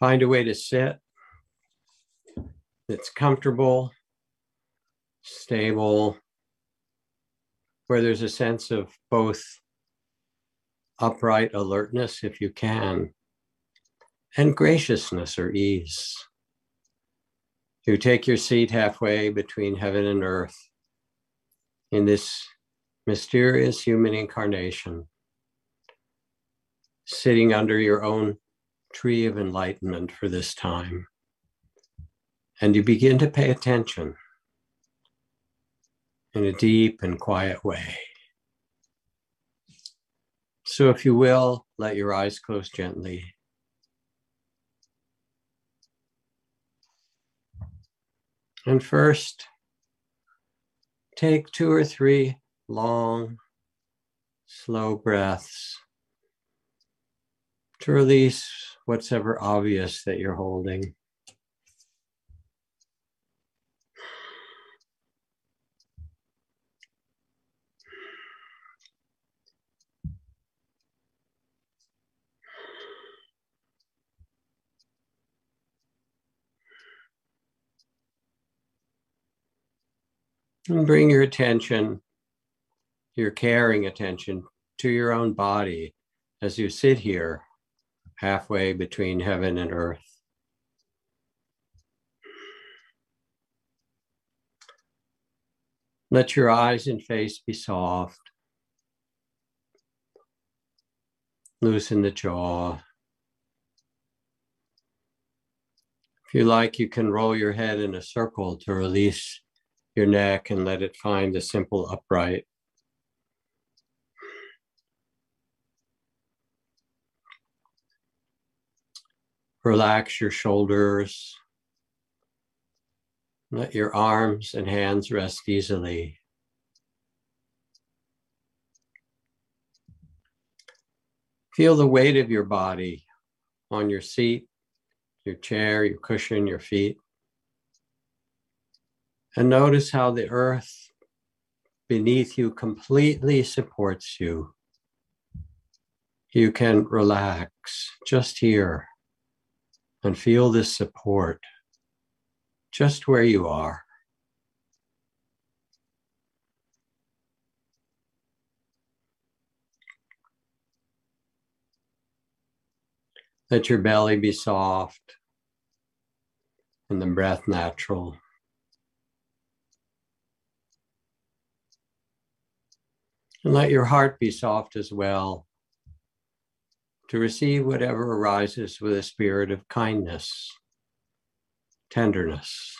Find a way to sit that's comfortable, stable, where there's a sense of both upright alertness, if you can, and graciousness or ease. You take your seat halfway between heaven and earth in this mysterious human incarnation, sitting under your own tree of enlightenment for this time. And you begin to pay attention in a deep and quiet way. So, if you will, let your eyes close gently. And first, take two or three long, slow breaths to release what's ever obvious that you're holding. And bring your attention, your caring attention to your own body as you sit here halfway between heaven and earth. Let your eyes and face be soft. Loosen the jaw. If you like, you can roll your head in a circle to release your neck and let it find a simple upright. Relax your shoulders. Let your arms and hands rest easily. Feel the weight of your body on your seat, your chair, your cushion, your feet. And notice how the earth beneath you completely supports you. You can relax just here and feel this support just where you are. Let your belly be soft and the breath natural. And let your heart be soft as well to receive whatever arises with a spirit of kindness, tenderness.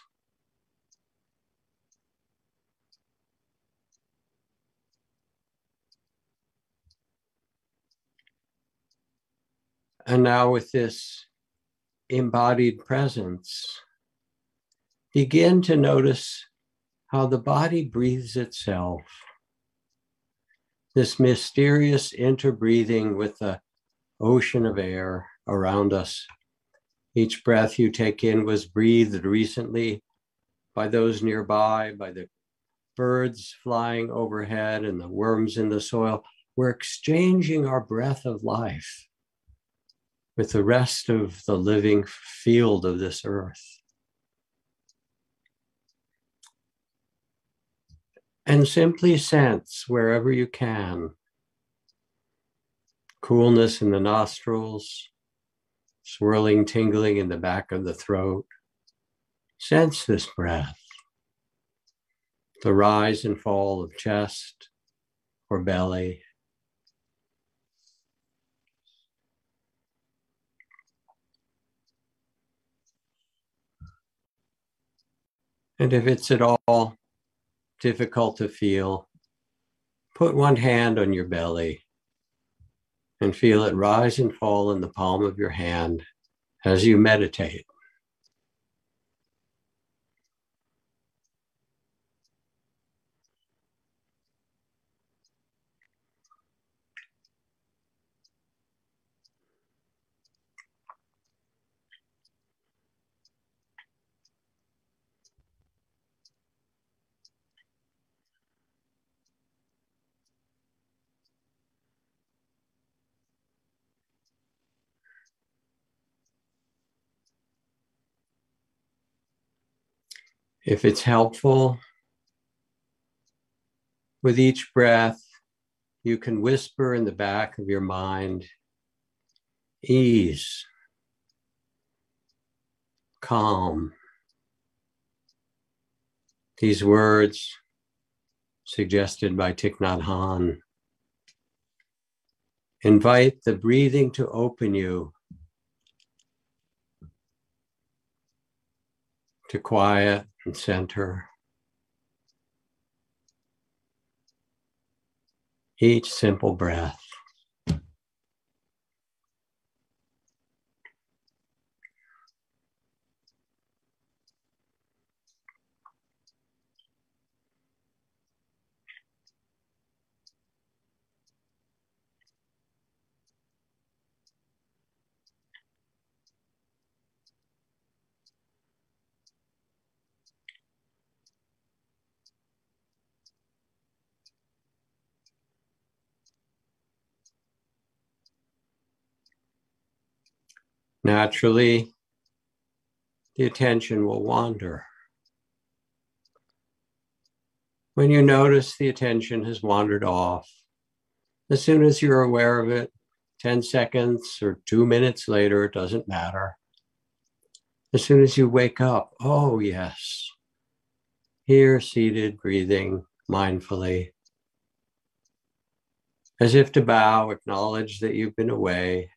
And now, with this embodied presence, begin to notice how the body breathes itself this mysterious interbreathing with the ocean of air around us. Each breath you take in was breathed recently by those nearby, by the birds flying overhead and the worms in the soil. We're exchanging our breath of life with the rest of the living field of this earth. and simply sense wherever you can coolness in the nostrils, swirling, tingling in the back of the throat. Sense this breath, the rise and fall of chest or belly. And if it's at all difficult to feel, put one hand on your belly and feel it rise and fall in the palm of your hand as you meditate. If it's helpful, with each breath, you can whisper in the back of your mind ease, calm. These words suggested by Thich Nhat Hanh invite the breathing to open you to quiet and center. Each simple breath. Naturally the attention will wander. When you notice the attention has wandered off, as soon as you're aware of it, 10 seconds or two minutes later, it doesn't matter. As soon as you wake up, oh, yes, here seated, breathing mindfully, as if to bow, acknowledge that you've been away,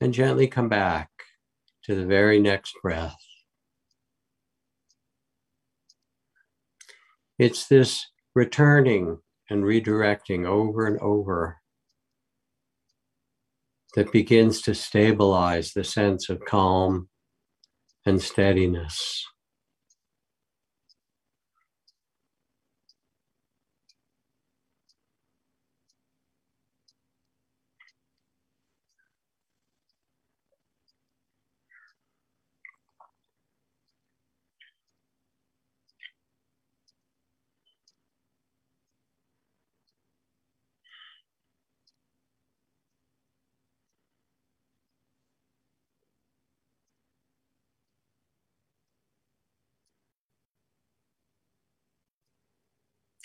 and gently come back to the very next breath. It's this returning and redirecting over and over that begins to stabilize the sense of calm and steadiness.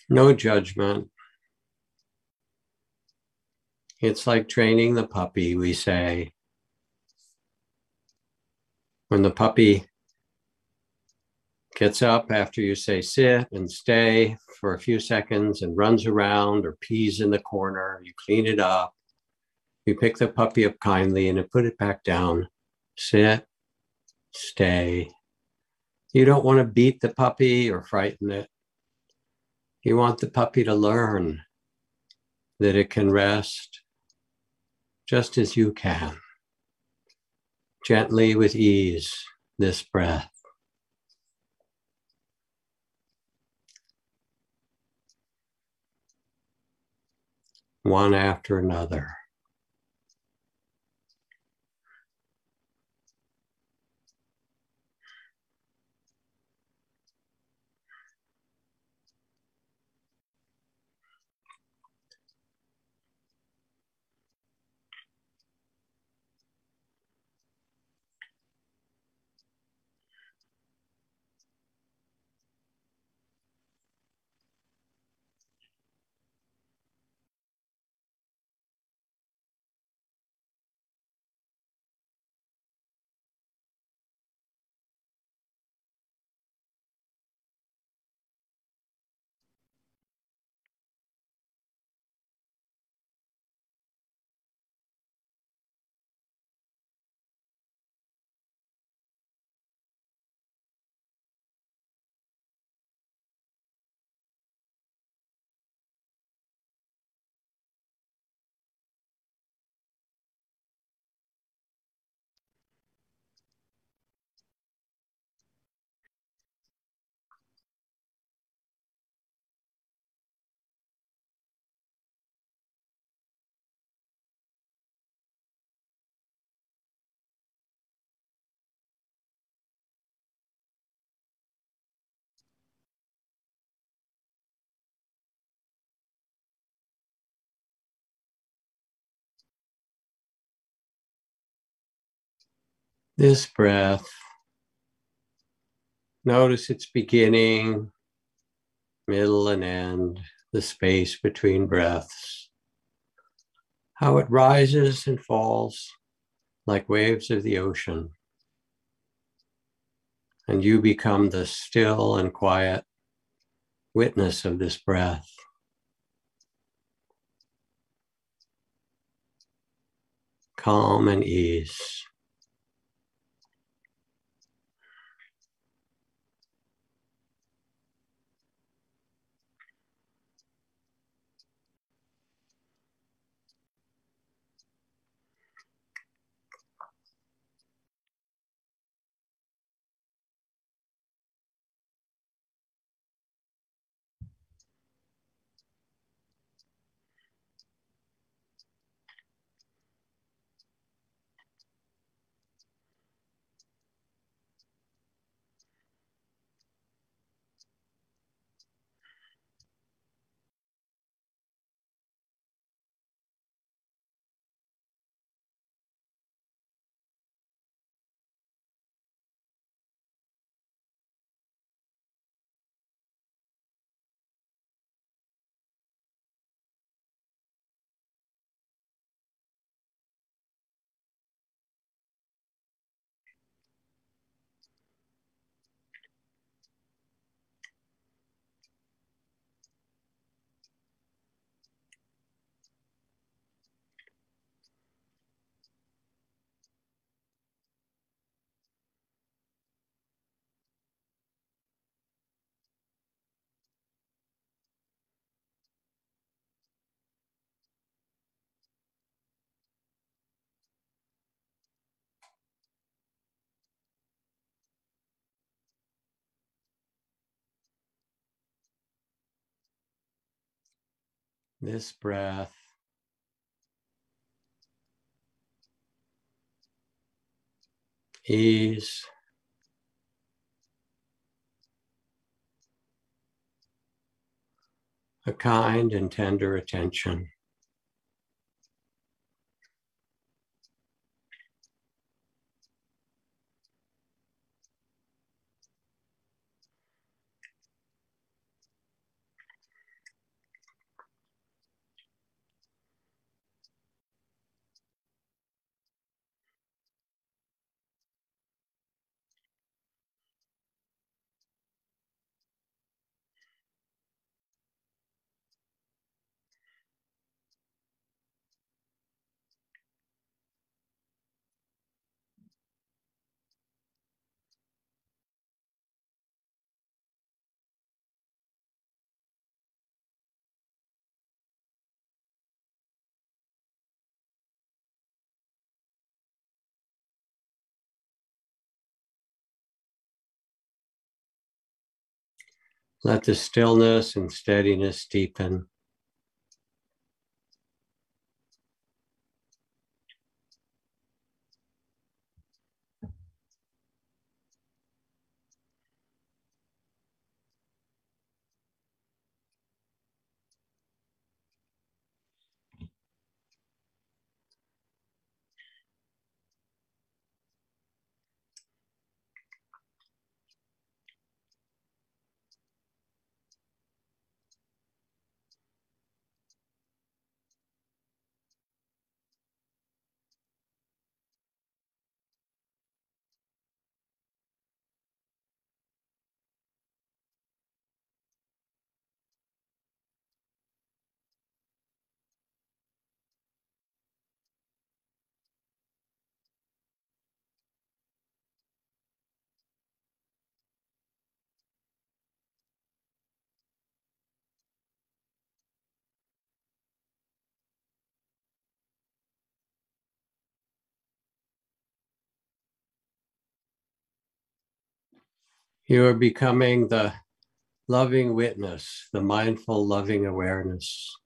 No judgment. It's like training the puppy, we say. When the puppy gets up after you say sit and stay for a few seconds and runs around or pees in the corner, you clean it up. You pick the puppy up kindly and put it back down. Sit, stay. You don't want to beat the puppy or frighten it. You want the puppy to learn that it can rest just as you can, gently with ease, this breath. One after another. This breath Notice its beginning, middle, and end, the space between breaths, how it rises and falls like waves of the ocean. And you become the still and quiet witness of this breath. Calm and ease. This breath. Ease. A kind and tender attention. Let the stillness and steadiness deepen. You are becoming the loving witness, the mindful, loving awareness.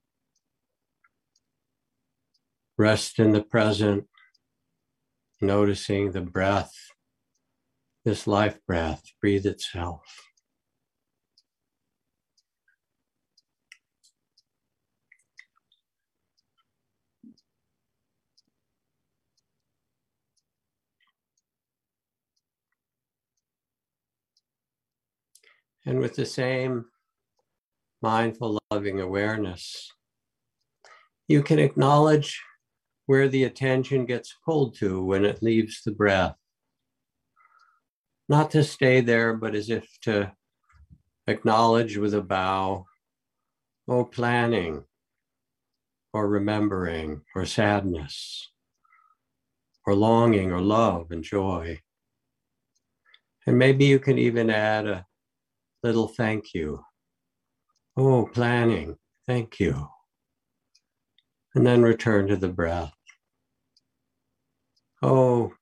Rest in the present, noticing the breath, this life breath, breathe itself. And with the same mindful, loving awareness, you can acknowledge where the attention gets pulled to when it leaves the breath. Not to stay there, but as if to acknowledge with a bow, oh, planning, or remembering, or sadness, or longing, or love and joy. And maybe you can even add a little thank you. Oh, planning, thank you. And then return to the breath. Oh,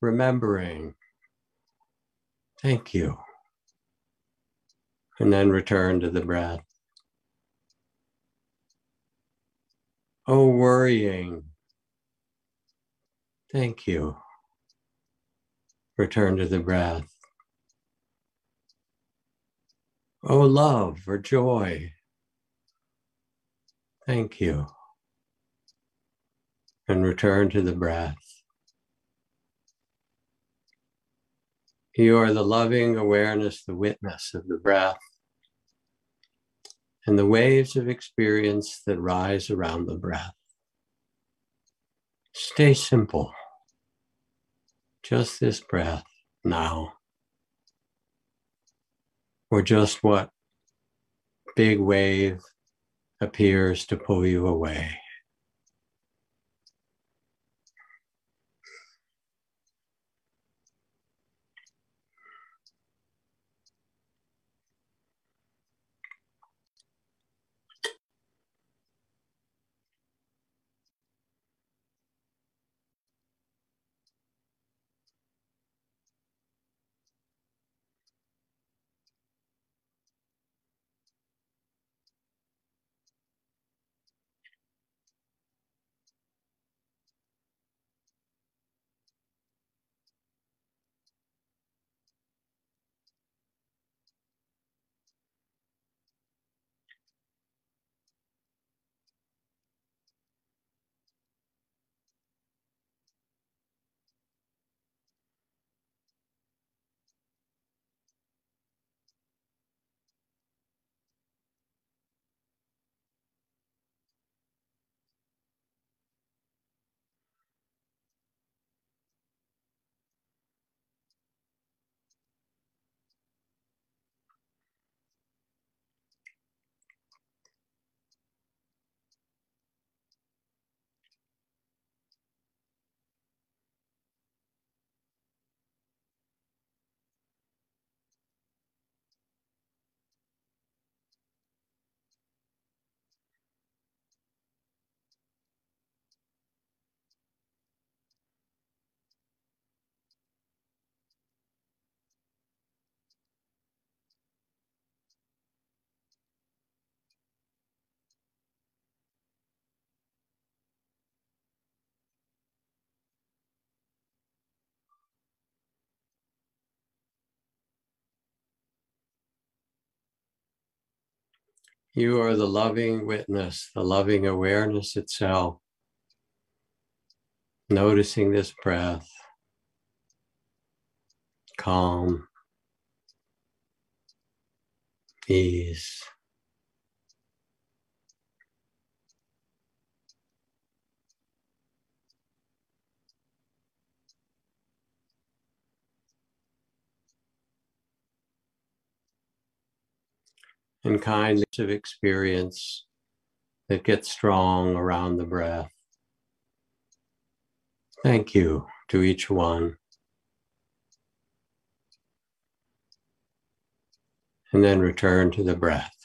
remembering, thank you. And then return to the breath. Oh, worrying, thank you. Return to the breath. Oh, love or joy. Thank you. And return to the breath. You are the loving awareness, the witness of the breath, and the waves of experience that rise around the breath. Stay simple. Just this breath now or just what big wave appears to pull you away. You are the loving witness, the loving awareness itself. Noticing this breath, calm, ease. And kindness of experience that gets strong around the breath. Thank you to each one. And then return to the breath.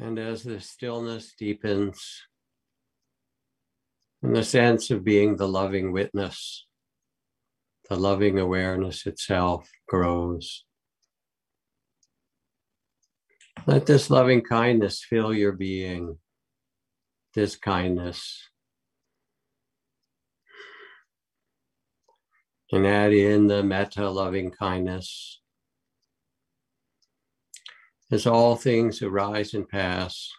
And as the stillness deepens, and the sense of being the loving witness, the loving awareness itself grows. Let this loving kindness fill your being, this kindness. And add in the metta loving kindness as all things arise and pass.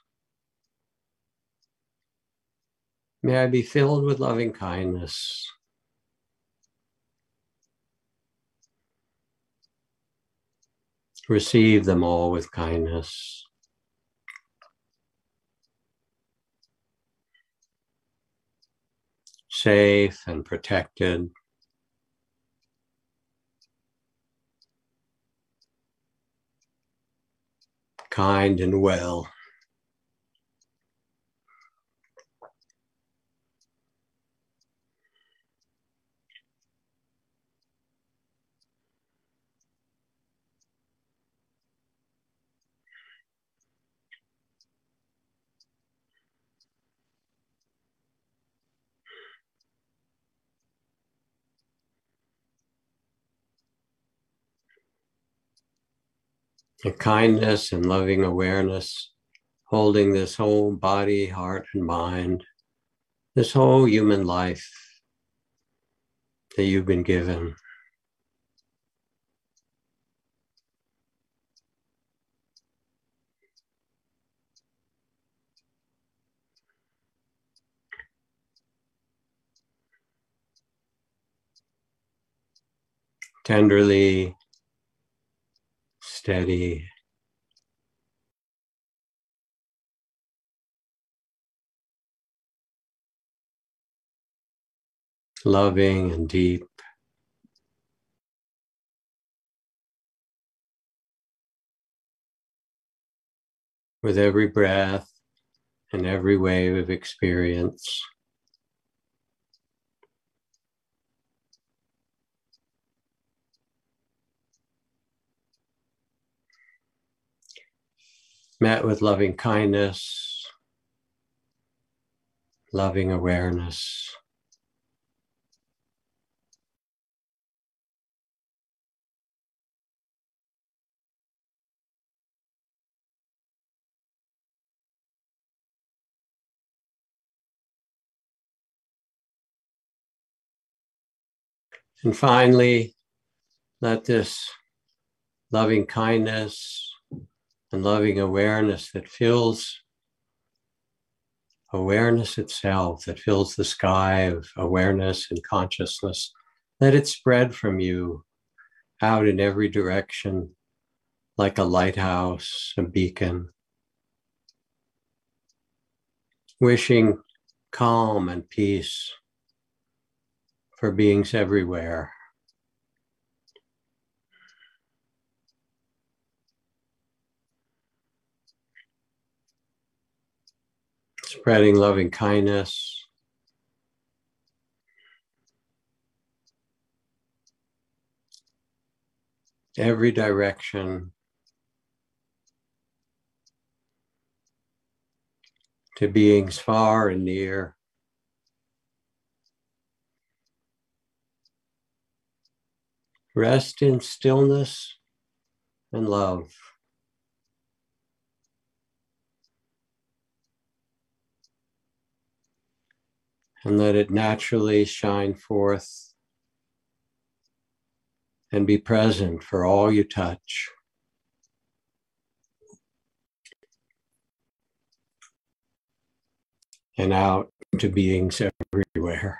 May I be filled with loving kindness. Receive them all with kindness. Safe and protected. Kind and well. The kindness and loving awareness, holding this whole body, heart, and mind, this whole human life that you've been given. Tenderly steady. Loving and deep. With every breath and every wave of experience. Met with loving kindness, loving awareness. And finally, let this loving kindness and loving awareness that fills awareness itself, that fills the sky of awareness and consciousness. Let it spread from you out in every direction like a lighthouse, a beacon. Wishing calm and peace for beings everywhere. Spreading loving kindness. Every direction to beings far and near. Rest in stillness and love. And let it naturally shine forth and be present for all you touch. And out to beings everywhere.